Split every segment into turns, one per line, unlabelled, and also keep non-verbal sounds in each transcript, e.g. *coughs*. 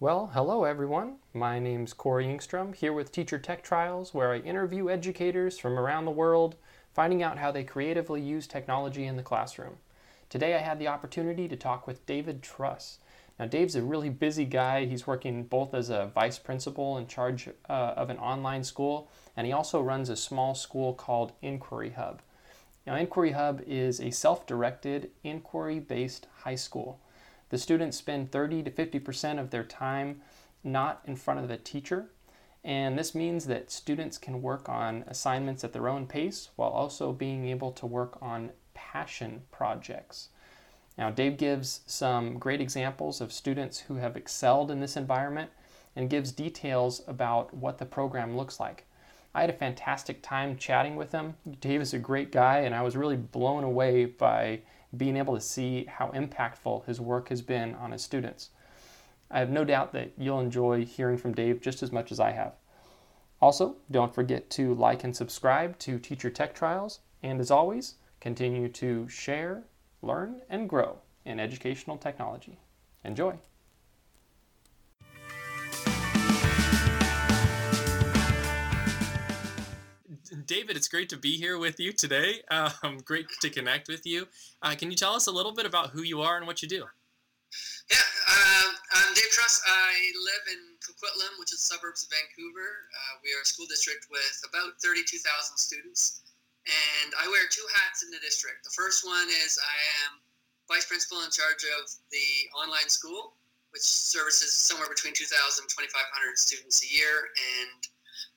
Well, hello everyone. My name's Corey Engstrom, here with Teacher Tech Trials, where I interview educators from around the world, finding out how they creatively use technology in the classroom. Today I had the opportunity to talk with David Truss. Now, Dave's a really busy guy. He's working both as a vice principal in charge uh, of an online school, and he also runs a small school called Inquiry Hub. Now, Inquiry Hub is a self directed, inquiry based high school. The students spend 30 to 50% of their time not in front of the teacher, and this means that students can work on assignments at their own pace while also being able to work on passion projects. Now, Dave gives some great examples of students who have excelled in this environment and gives details about what the program looks like. I had a fantastic time chatting with him. Dave is a great guy, and I was really blown away by being able to see how impactful his work has been on his students. I have no doubt that you'll enjoy hearing from Dave just as much as I have. Also, don't forget to like and subscribe to Teacher Tech Trials, and as always, continue to share, learn, and grow in educational technology. Enjoy! David, it's great to be here with you today. Um, great to connect with you. Uh, can you tell us a little bit about who you are and what you do?
Yeah, uh, I'm Dave Truss. I live in Coquitlam, which is suburbs of Vancouver. Uh, we are a school district with about 32,000 students, and I wear two hats in the district. The first one is I am vice principal in charge of the online school, which services somewhere between 2,000 and 2,500 students a year and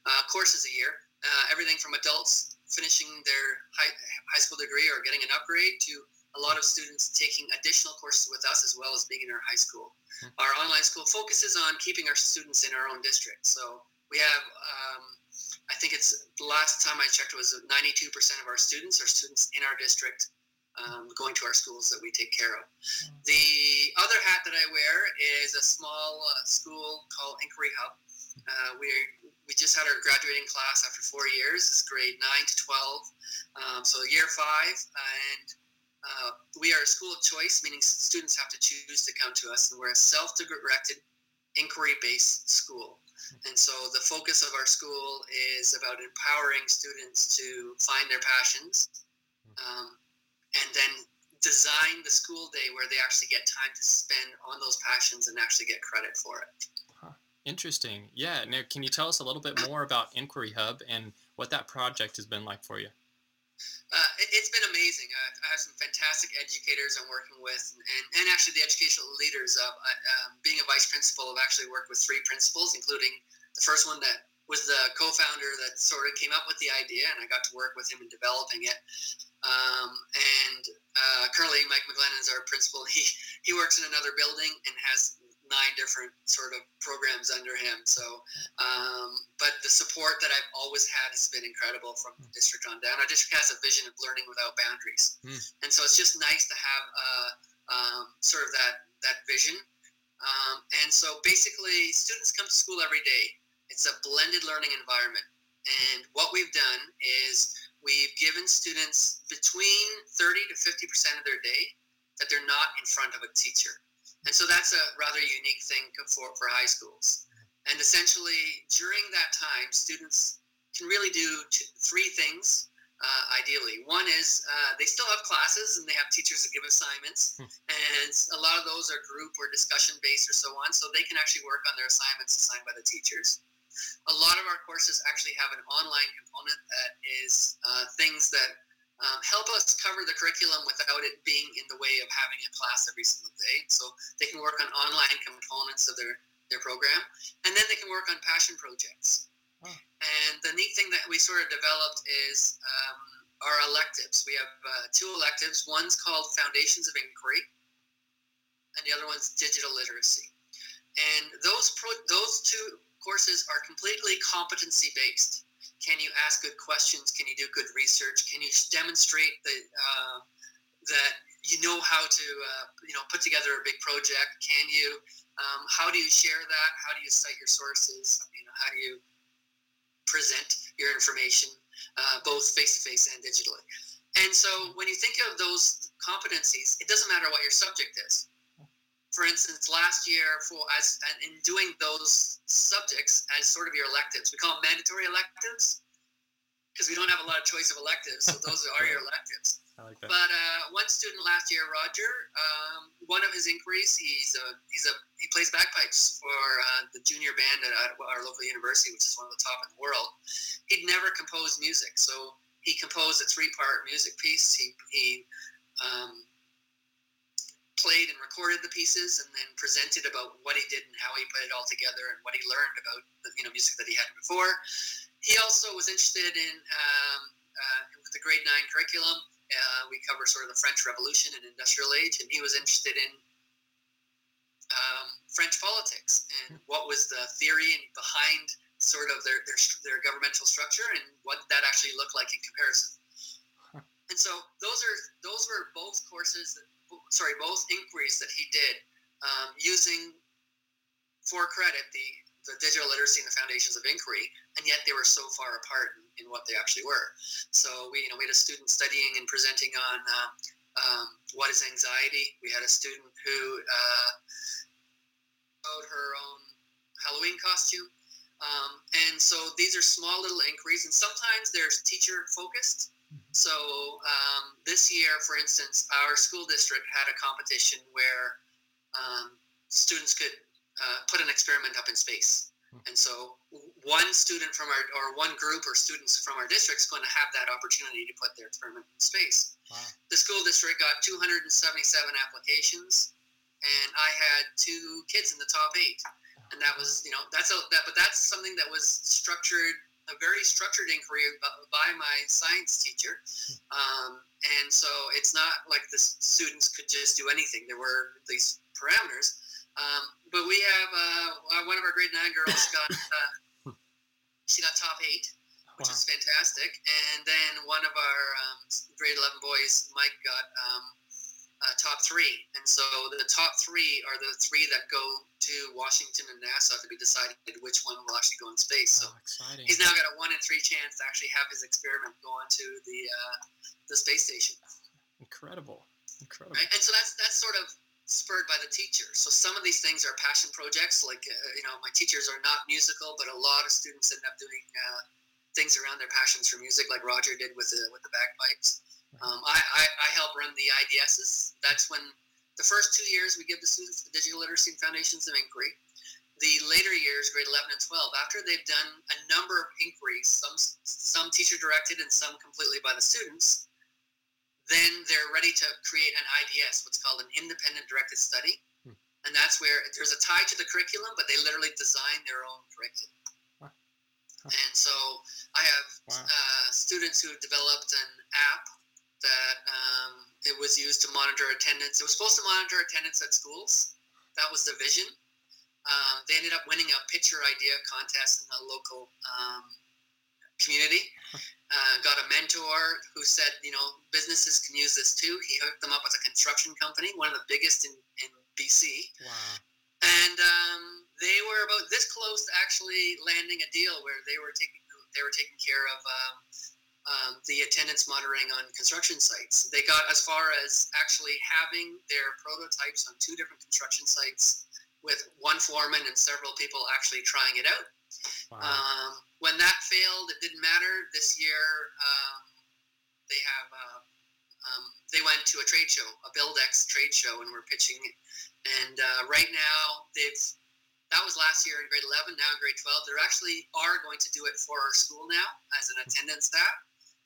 uh, courses a year uh, everything from adults finishing their high, high school degree or getting an upgrade to a lot of students taking additional courses with us as well as being in our high school. Mm-hmm. Our online school focuses on keeping our students in our own district. So we have, um, I think it's the last time I checked was 92% of our students are students in our district um, going to our schools that we take care of. Mm-hmm. The other hat that I wear is a small uh, school called Inquiry Hub. Uh, we we just had our graduating class after four years. It's grade nine to twelve, um, so year five, and uh, we are a school of choice, meaning students have to choose to come to us, and we're a self-directed, inquiry-based school. And so the focus of our school is about empowering students to find their passions, um, and then design the school day where they actually get time to spend on those passions and actually get credit for it.
Interesting. Yeah. Now, can you tell us a little bit more about Inquiry Hub and what that project has been like for you?
Uh, it, has been amazing. I, I, have some fantastic educators I'm working with, and, and actually the educational leaders. Of, uh, being a vice principal, I've actually worked with three principals, including the first one that was the co-founder that sort of came up with the idea, and I got to work with him in developing it. Um, and uh, currently, Mike McGlennon is our principal. He he works in another building and has nine different sort of programs under him. So, um, but the support that I've always had has been incredible from the district on down. Our district has a vision of learning without boundaries, mm. and so it's just nice to have uh, um, sort of that that vision. Um, and so basically, students come to school every day. It's a blended learning environment, and what we've done is we've given students between 30 to 50 percent of their day that they're not in front of a teacher. And so that's a rather unique thing for, for high schools. And essentially, during that time, students can really do two, three things uh, ideally. One is uh, they still have classes and they have teachers that give assignments, hmm. and a lot of those are group or discussion based or so on, so they can actually work on their assignments assigned by the teachers. A lot of our courses actually have an online component that is uh, things that um, help us cover the curriculum without it being in the way of having a class every single day. So they can work on online components of their, their program, and then they can work on passion projects. Oh. And the neat thing that we sort of developed is um, our electives. We have uh, two electives. One's called Foundations of Inquiry, and the other one's Digital Literacy. And those pro- those two courses are completely competency based. Can you ask good questions? Can you do good research? Can you demonstrate the, uh, that you know how to uh, you know put together a big project? Can you? Um, how do you share that? How do you cite your sources? You know, how do you present your information, uh, both face to face and digitally? And so when you think of those competencies, it doesn't matter what your subject is. For instance, last year for as in doing those subjects as sort of your electives, we call them mandatory electives because we don't have a lot of choice of electives, so those are your *laughs* electives.
I like that.
But uh, one student last year, Roger, um, one of his inquiries, he's a, he's a he plays bagpipes for uh, the junior band at our local university, which is one of the top in the world. He'd never composed music, so he composed a three-part music piece. He he um, played and recorded the pieces, and then presented about what he did and how he put it all together and what he learned about the you know music that he had before. He also was interested in um, uh, with the grade nine curriculum. Uh, we cover sort of the French Revolution and industrial age, and he was interested in um, French politics and what was the theory behind sort of their, their, their governmental structure and what that actually looked like in comparison. And so those are those were both courses, that, sorry, both inquiries that he did um, using for credit the the digital literacy and the foundations of inquiry, and yet they were so far apart in, in what they actually were. So we, you know, we had a student studying and presenting on uh, um, what is anxiety. We had a student who uh, wrote her own Halloween costume. Um, and so these are small little inquiries, and sometimes there's teacher focused. So um, this year, for instance, our school district had a competition where um, students could uh, put an experiment up in space. Hmm. And so one student from our, or one group or students from our district is going to have that opportunity to put their experiment in space. Wow. The school district got 277 applications, and I had two kids in the top eight. And that was, you know, that's a, that, but that's something that was structured, a very structured inquiry by my science teacher. Um, and so it's not like the students could just do anything. There were these parameters. Um, but we have uh, one of our grade nine girls got *laughs* uh, she got top eight, which wow. is fantastic. And then one of our um, grade eleven boys, Mike, got um, uh, top three. And so the top three are the three that go to Washington and NASA to be decided which one will actually go in space. So
oh,
he's now got a one in three chance to actually have his experiment go onto the uh, the space station.
Incredible, incredible.
Right? And so that's that's sort of spurred by the teacher. So some of these things are passion projects. Like uh, you know, my teachers are not musical, but a lot of students end up doing uh, things around their passions for music, like Roger did with the with the bagpipes. Um, I, I, I help run the IDSs. That's when the first two years we give the students the digital literacy and foundations of inquiry. The later years, grade 11 and 12, after they've done a number of inquiries, some some teacher directed and some completely by the students, then they're ready to create an IDS, what's called an independent directed study. Hmm. And that's where there's a tie to the curriculum, but they literally design their own curriculum. And so I have wow. uh, students who have developed an app that um, it was used to monitor attendance. It was supposed to monitor attendance at schools. That was the vision. Um, they ended up winning a picture idea contest in a local um, community. Uh, got a mentor who said, you know, businesses can use this too. He hooked them up with a construction company, one of the biggest in, in BC.
Wow.
And um, they were about this close to actually landing a deal where they were taking they were taking care of um, the attendance monitoring on construction sites. They got as far as actually having their prototypes on two different construction sites with one foreman and several people actually trying it out. Wow. Um, when that failed, it didn't matter. This year, um, they have uh, um, they went to a trade show, a Buildex trade show, and we're pitching. It. And uh, right now, they've that was last year in grade 11. Now in grade 12, they actually are going to do it for our school now as an attendance staff.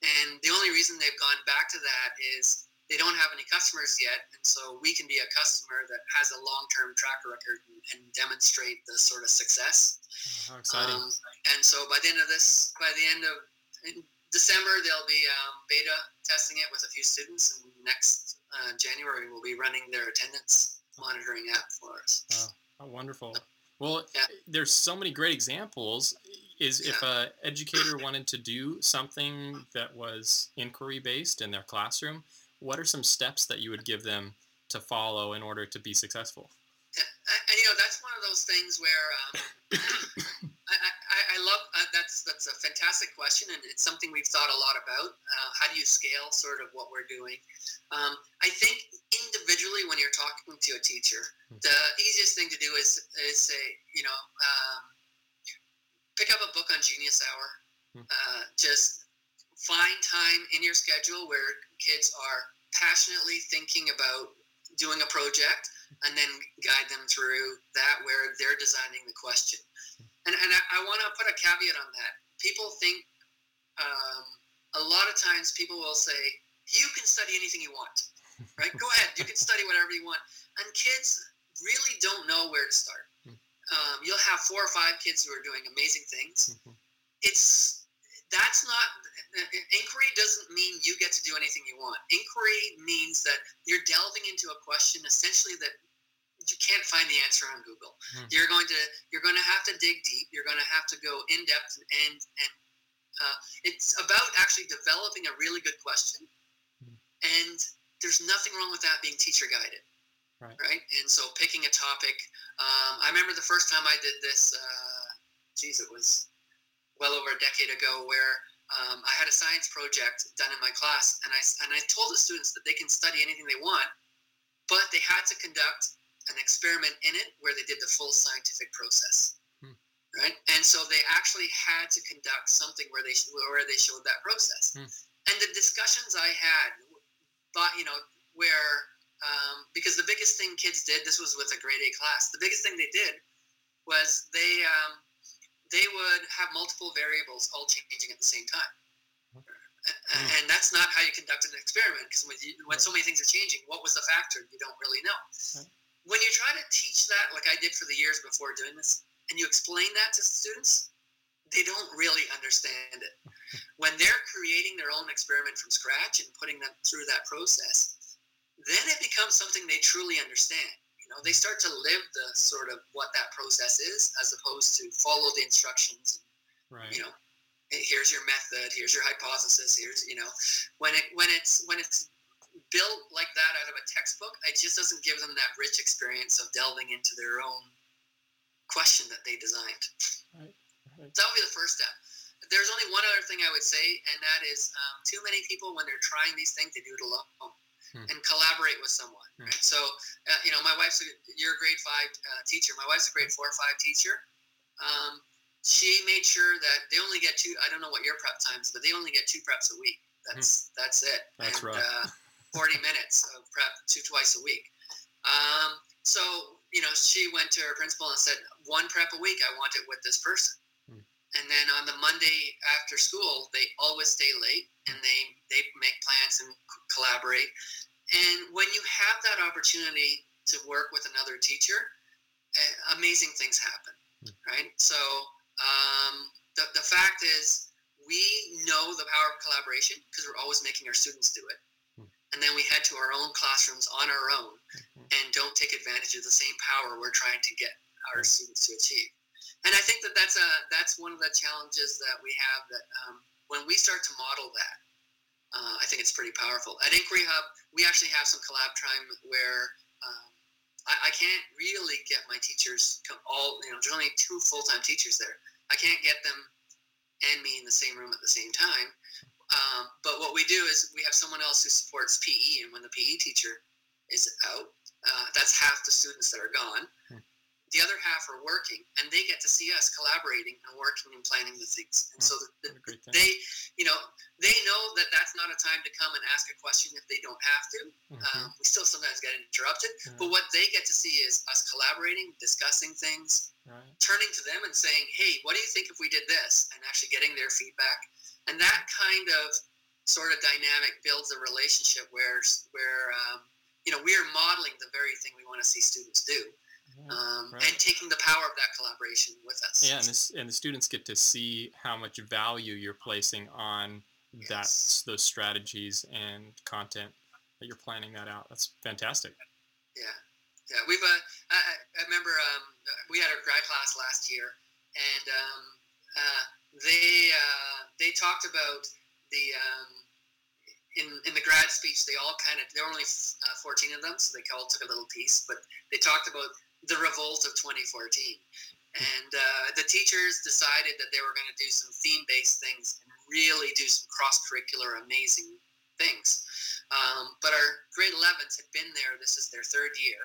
And the only reason they've gone back to that is they don't have any customers yet, and so we can be a customer that has a long-term track record and, and demonstrate the sort of success.
How exciting! Um,
and so by the end of this, by the end of December, they'll be um, beta testing it with a few students, and next uh, January we'll be running their attendance monitoring app for us.
Oh, how wonderful! Well, yeah. there's so many great examples. Is yeah. if a educator wanted to do something that was inquiry based in their classroom, what are some steps that you would give them to follow in order to be successful?
Yeah, and, you know that's one of those things where um, *coughs* I, I, I love uh, that's that's a fantastic question, and it's something we've thought a lot about. Uh, how do you scale sort of what we're doing? Um, I think individually, when you're talking to a teacher, hmm. the easiest thing to do is is say, you know, um, pick up a book on Genius Hour. Hmm. Uh, just find time in your schedule where kids are passionately thinking about doing a project, and then guide them through that where they're designing the question and, and I, I want to put a caveat on that. People think um, a lot of times people will say, you can study anything you want, right? Go ahead, you can *laughs* study whatever you want. And kids really don't know where to start. Um, you'll have four or five kids who are doing amazing things. Mm-hmm. It's that's not inquiry doesn't mean you get to do anything you want. Inquiry means that you're delving into a question essentially that you can't find the answer on Google. Hmm. You're going to you're going to have to dig deep. You're going to have to go in depth and and uh, it's about actually developing a really good question. Hmm. And there's nothing wrong with that being teacher guided. Right. right. And so picking a topic. Um, I remember the first time I did this. Uh, geez, it was well over a decade ago, where um, I had a science project done in my class, and I and I told the students that they can study anything they want, but they had to conduct an experiment in it where they did the full scientific process. Hmm. Right, and so they actually had to conduct something where they where they showed that process. Hmm. And the discussions I had, but you know, where um, because the biggest thing kids did, this was with a grade A class. The biggest thing they did was they um, they would have multiple variables all changing at the same time. Mm. And that's not how you conduct an experiment because when, when so many things are changing, what was the factor? You don't really know when you try to teach that, like I did for the years before doing this, and you explain that to students, they don't really understand it. *laughs* When they're creating their own experiment from scratch and putting them through that process, then it becomes something they truly understand. You know, they start to live the sort of what that process is, as opposed to follow the instructions. Right. You know, here's your method, here's your hypothesis, here's you know, when it when it's when it's built like that out of a textbook, it just doesn't give them that rich experience of delving into their own question that they designed. Right. Right. So that would be the first step. There's only one other thing I would say, and that is um, too many people, when they're trying these things, they do it alone. Hmm. And collaborate with someone. Hmm. Right? So, uh, you know, my wife's a, you're a grade five uh, teacher. My wife's a grade four or five teacher. Um, she made sure that they only get two. I don't know what your prep times, but they only get two preps a week. Hmm. That's hmm. that's it.
That's and, right. Uh,
40 *laughs* minutes of prep two twice a week. Um, so, you know, she went to her principal and said, one prep a week, I want it with this person. Hmm. And then on the Monday after school, they always stay late and they, they make plans and collaborate. And when you have that opportunity to work with another teacher, uh, amazing things happen, hmm. right? So um, the, the fact is, we know the power of collaboration because we're always making our students do it and then we head to our own classrooms on our own mm-hmm. and don't take advantage of the same power we're trying to get our students to achieve. And I think that that's a that's one of the challenges that we have that um, when we start to model that, uh, I think it's pretty powerful. At Inquiry Hub, we actually have some collab time where um, I, I, can't really get my teachers all. You know, there's only two full time teachers there. I can't get them and me in the same room at the same time. Um, but what we do is we have someone else who supports PE, and when the PE teacher is out, uh, that's half the students that are gone. The other half are working, and they get to see us collaborating and working and planning the things. And so the, the, they, you know, they know that that's not a time to come and ask a question if they don't have to. Mm-hmm. Um, we still sometimes get interrupted, but what they get to see is us collaborating, discussing things, right. turning to them and saying, "Hey, what do you think if we did this?" and actually getting their feedback and that kind of sort of dynamic builds a relationship where where um, you know we are modeling the very thing we want to see students do. Um, right. and taking the power of that collaboration with us.
Yeah, and, this, and the students get to see how much value you're placing on yes. that those strategies and content that you're planning that out. That's fantastic.
Yeah, yeah. We've uh, I, I remember um, we had our grad class last year, and um, uh, they uh, they talked about the um, in in the grad speech. They all kind of there were only uh, 14 of them, so they all took a little piece. But they talked about the revolt of 2014, And uh, the teachers decided that they were going to do some theme-based things and really do some cross-curricular, amazing things. Um, but our grade 11s had been there. This is their third year.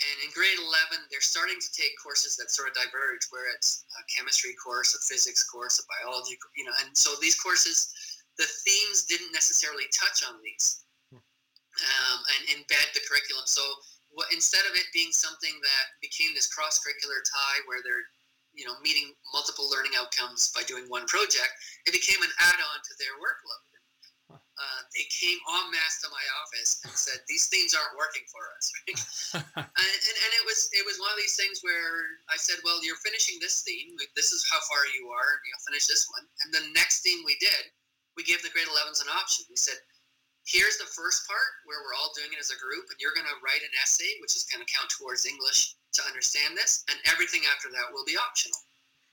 And in grade 11, they're starting to take courses that sort of diverge, where it's a chemistry course, a physics course, a biology, you know. And so these courses, the themes didn't necessarily touch on these um, and embed the curriculum. So what, instead of it being something that became this cross-curricular tie where they're you know meeting multiple learning outcomes by doing one project, it became an add-on to their workload. Uh, they came en masse to my office and said these things aren't working for us. Right? *laughs* and, and, and, it was it was one of these things where i said well you're finishing this theme. This is how far you are and you'll finish this one. And the next theme we did we gave the grade 11s an option. We said here's the first part where we're all doing it as a group and you're going to write an essay which is going to count towards english to understand this and everything after that will be optional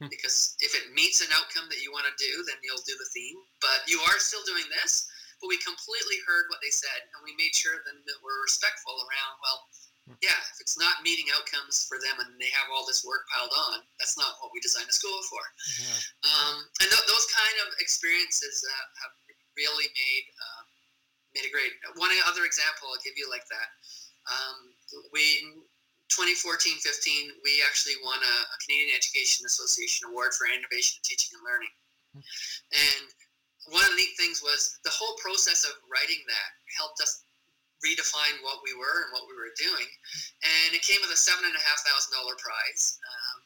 hmm. because if it meets an outcome that you want to do then you'll do the theme but you are still doing this but we completely heard what they said, and we made sure then that we're respectful around. Well, hmm. yeah, if it's not meeting outcomes for them and they have all this work piled on, that's not what we designed a school for. Yeah. Um, and th- those kind of experiences uh, have really made uh, made a great. One other example I'll give you like that. Um, we 2014-15, we actually won a, a, Canadian Education Association Award for Innovation in Teaching and Learning. And one of the neat things was the whole process of writing that helped us redefine what we were and what we were doing. And it came with a seven and a half thousand dollar prize. Um,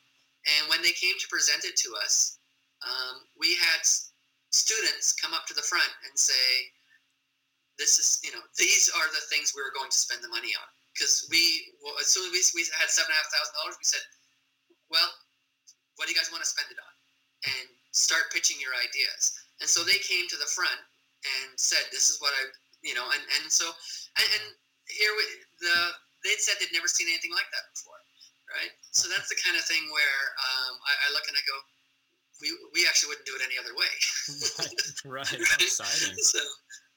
and when they came to present it to us, um, we had students come up to the front and say, "This is, you know, these are the things we were going to spend the money on." Because we, well, as soon as we, we had seven and a half thousand dollars, we said, "Well, what do you guys want to spend it on?" And start pitching your ideas. And so they came to the front and said, "This is what I, you know," and and so and, and here we, the they said they'd never seen anything like that before, right? So that's the kind of thing where um, I, I, look and I go, "We we actually wouldn't do it any other way." *laughs*
right, *laughs* right. right? Exciting.
So.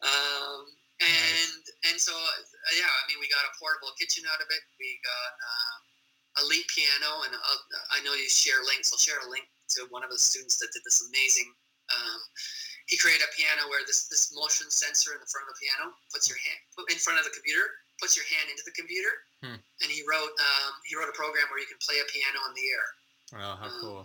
Um, and and so uh, yeah, I mean, we got a portable kitchen out of it. We got um, a lead piano, and I'll, I know you share links. I'll share a link to one of the students that did this amazing um, he created a piano where this this motion sensor in the front of the piano puts your hand in front of the computer, puts your hand into the computer, hmm. and he wrote um, he wrote a program where you can play a piano in the air.
Oh, how um, cool!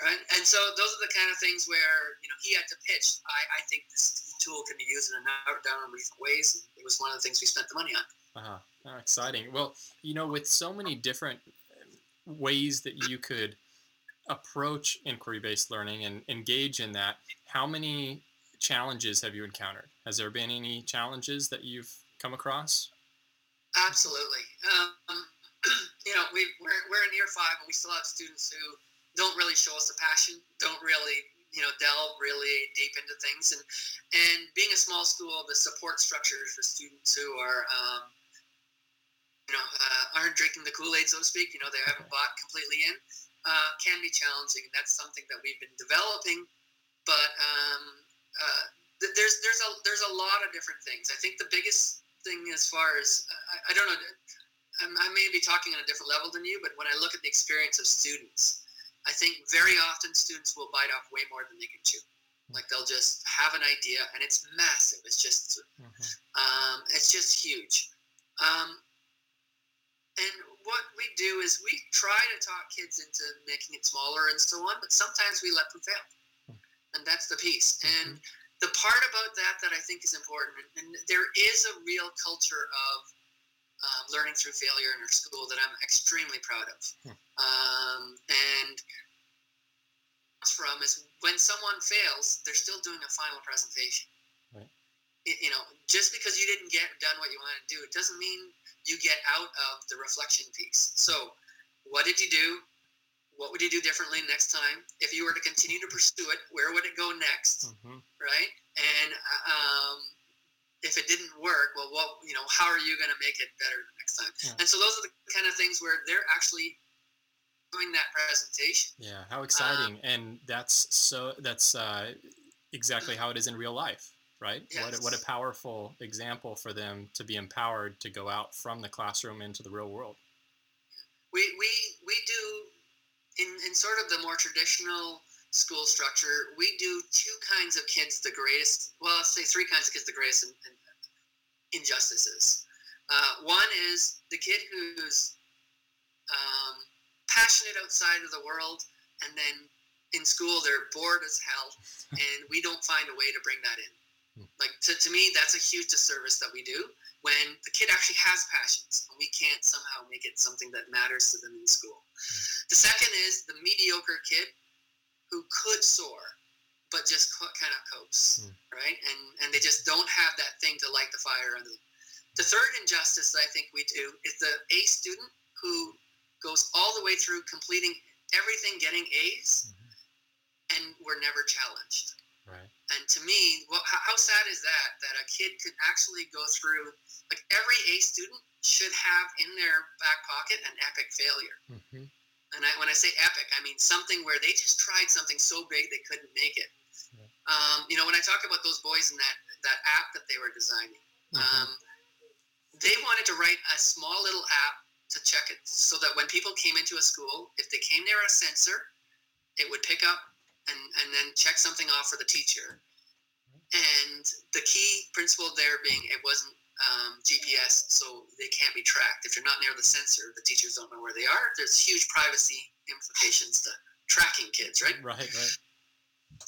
Right, and so those are the kind of things where you know he had to pitch. I, I think this tool can be used in a number of different ways. It was one of the things we spent the money on.
Uh-huh. Oh, exciting. Well, you know, with so many different ways that you could approach inquiry-based learning and engage in that, how many challenges have you encountered? Has there been any challenges that you've come across?
Absolutely. Um, *clears throat* you know, we, we're, we're in year five, and we still have students who don't really show us a passion, don't really, you know, delve really deep into things. And, and being a small school, the support structures for students who are, um, you know, uh, aren't drinking the Kool-Aid, so to speak, you know, they haven't bought completely in uh, can be challenging, and that's something that we've been developing. But um, uh, th- there's there's a there's a lot of different things. I think the biggest thing, as far as I, I don't know, I may be talking on a different level than you, but when I look at the experience of students, I think very often students will bite off way more than they can chew. Like they'll just have an idea, and it's massive. It's just, mm-hmm. um, it's just huge. Um, and what we do is we try to talk kids into making it smaller and so on, but sometimes we let them fail. And that's the piece. And mm-hmm. the part about that that I think is important, and there is a real culture of uh, learning through failure in our school that I'm extremely proud of. Hmm. Um, and from is when someone fails, they're still doing a final presentation. Right. you know, just because you didn't get done what you wanted to do, it doesn't mean you get out of the reflection piece. So, what did you do? What would you do differently next time? If you were to continue to pursue it, where would it go next? Mm-hmm. Right? And um, if it didn't work, well, what you know, how are you going to make it better next time? Yeah. And so those are the kind of things where they're actually doing that presentation.
Yeah, how exciting! Um, and that's so that's uh, exactly how it is in real life right? Yes. What, what a powerful example for them to be empowered to go out from the classroom into the real world.
We, we, we do in, in sort of the more traditional school structure, we do two kinds of kids the greatest, well, I'll say three kinds of kids the greatest in, in, injustices. Uh, one is the kid who's um, passionate outside of the world, and then in school they're bored as hell, *laughs* and we don't find a way to bring that in. Hmm. Like to, to me, that's a huge disservice that we do when the kid actually has passions and we can't somehow make it something that matters to them in school. Mm. The second is the mediocre kid who could soar but just kind of copes, mm. right? And and they just don't have that thing to light the fire under them. The third injustice that I think we do is the A student who goes all the way through completing everything, getting A's, mm-hmm. and we're never challenged.
Right.
And to me, well, how, how sad is that? That a kid could actually go through, like every A student should have in their back pocket an epic failure. Mm-hmm. And I, when I say epic, I mean something where they just tried something so big they couldn't make it. Yeah. Um, you know, when I talk about those boys in that that app that they were designing, mm-hmm. um, they wanted to write a small little app to check it so that when people came into a school, if they came near a sensor, it would pick up and, and then check something off for the teacher. And the key principle there being it wasn't um, GPS, so they can't be tracked. If you're not near the sensor, the teachers don't know where they are. There's huge privacy implications to tracking kids, right?
Right, right.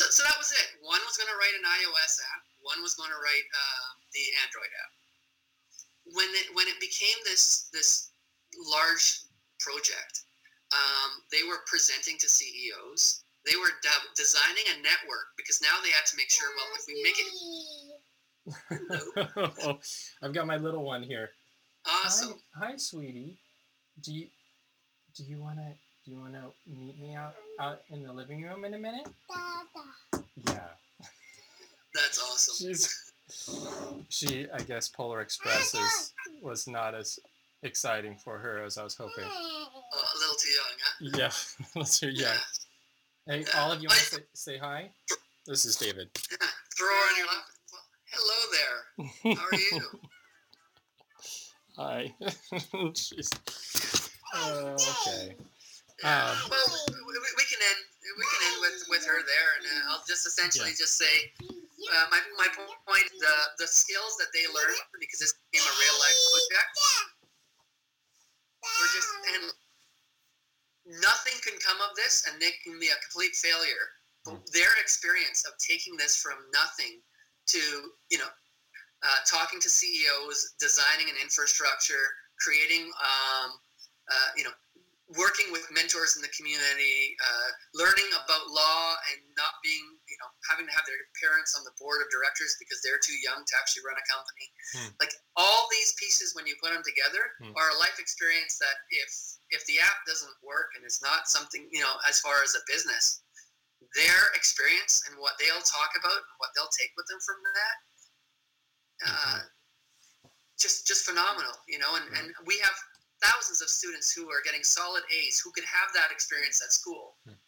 So, so that was it. One was going to write an iOS app. One was going to write uh, the Android app. When it when it became this this large project, um, they were presenting to CEOs they were de- designing a network because now they had to make sure. Well, if we make
it, oh, *laughs* I've got my little one here.
Awesome.
Hi, hi, sweetie. Do you do you wanna do you wanna meet me out out in the living room in a minute? Dada. Yeah.
That's awesome.
She's she I guess Polar Express is, was not as exciting for her as I was hoping.
Oh, a little too young, huh?
Yeah, *laughs* little too young. Hey, all of you want to say, say hi? This is David.
Throw her on your lap. Well, hello there. How are you? *laughs*
hi. *laughs* Jeez. Uh, okay.
Um, well, we, we, can end. We can end with, with her there, and uh, I'll just essentially yeah. just say uh, my, my point: the the skills that they learned because this became a real life project. Just and nothing can come of this and they can be a complete failure. Mm. Their experience of taking this from nothing to, you know, uh, talking to CEOs, designing an infrastructure, creating, um, uh, you know, working with mentors in the community, uh, learning about law and not being, you know, having to have their parents on the board of directors because they're too young to actually run a company. Hmm. Like all these pieces, when you put them together, hmm. are a life experience that if if the app doesn't work and it's not something, you know, as far as a business, their experience and what they'll talk about, and what they'll take with them from that, uh, mm-hmm. just just phenomenal, you know. And, and we have thousands of students who are getting solid A's who could have that experience at school. Hmm.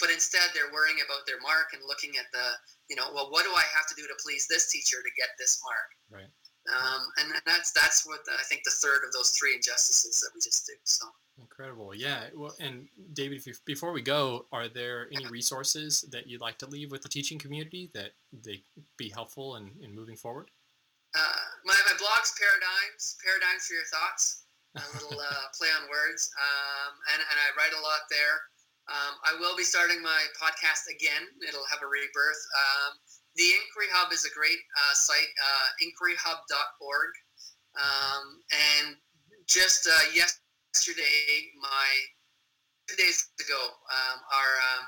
But instead, they're worrying about their mark and looking at the, you know, well, what do I have to do to please this teacher to get this mark?
Right.
Um, and that's that's what I think the third of those three injustices that we just do. So
incredible, yeah. Well, and David, you, before we go, are there any resources that you'd like to leave with the teaching community that they be helpful in, in moving forward?
Uh, my, my blog's Pair-a-Dimes, Pair-a-Dimes for Your Thoughts a little uh, play on words. Um, and, and I write a lot there. Um, I will be starting my podcast again. It'll have a rebirth. Um, the Inquiry Hub is a great uh, site, uh, inquiryhub.org. Um, and just uh, yesterday, my two days ago, um, our um,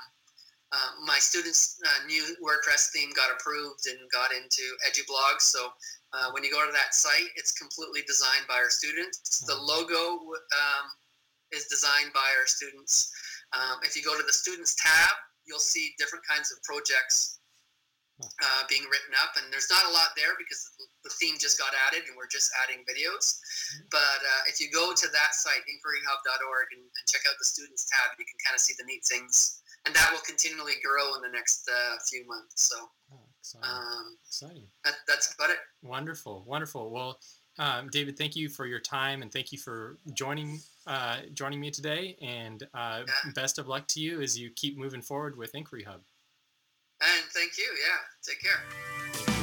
uh, my students' uh, new WordPress theme got approved and got into EduBlog. So uh, when you go to that site, it's completely designed by our students. The mm-hmm. logo um, is designed by our students. Um, if you go to the students tab, you'll see different kinds of projects uh, being written up. And there's not a lot there because the theme just got added and we're just adding videos. Mm-hmm. But uh, if you go to that site, inquiryhub.org, and, and, check out the students tab, you can kind of see the neat things. And that will continually grow in the next uh, few months. So.
Exciting. Um, Exciting.
That, that's about it.
Wonderful, wonderful. Well, Um, David, thank you for your time and thank you for joining uh, joining me today. And uh, yeah. best of luck to you as you keep moving forward with Inquiry Hub.
And thank you. Yeah. Take care.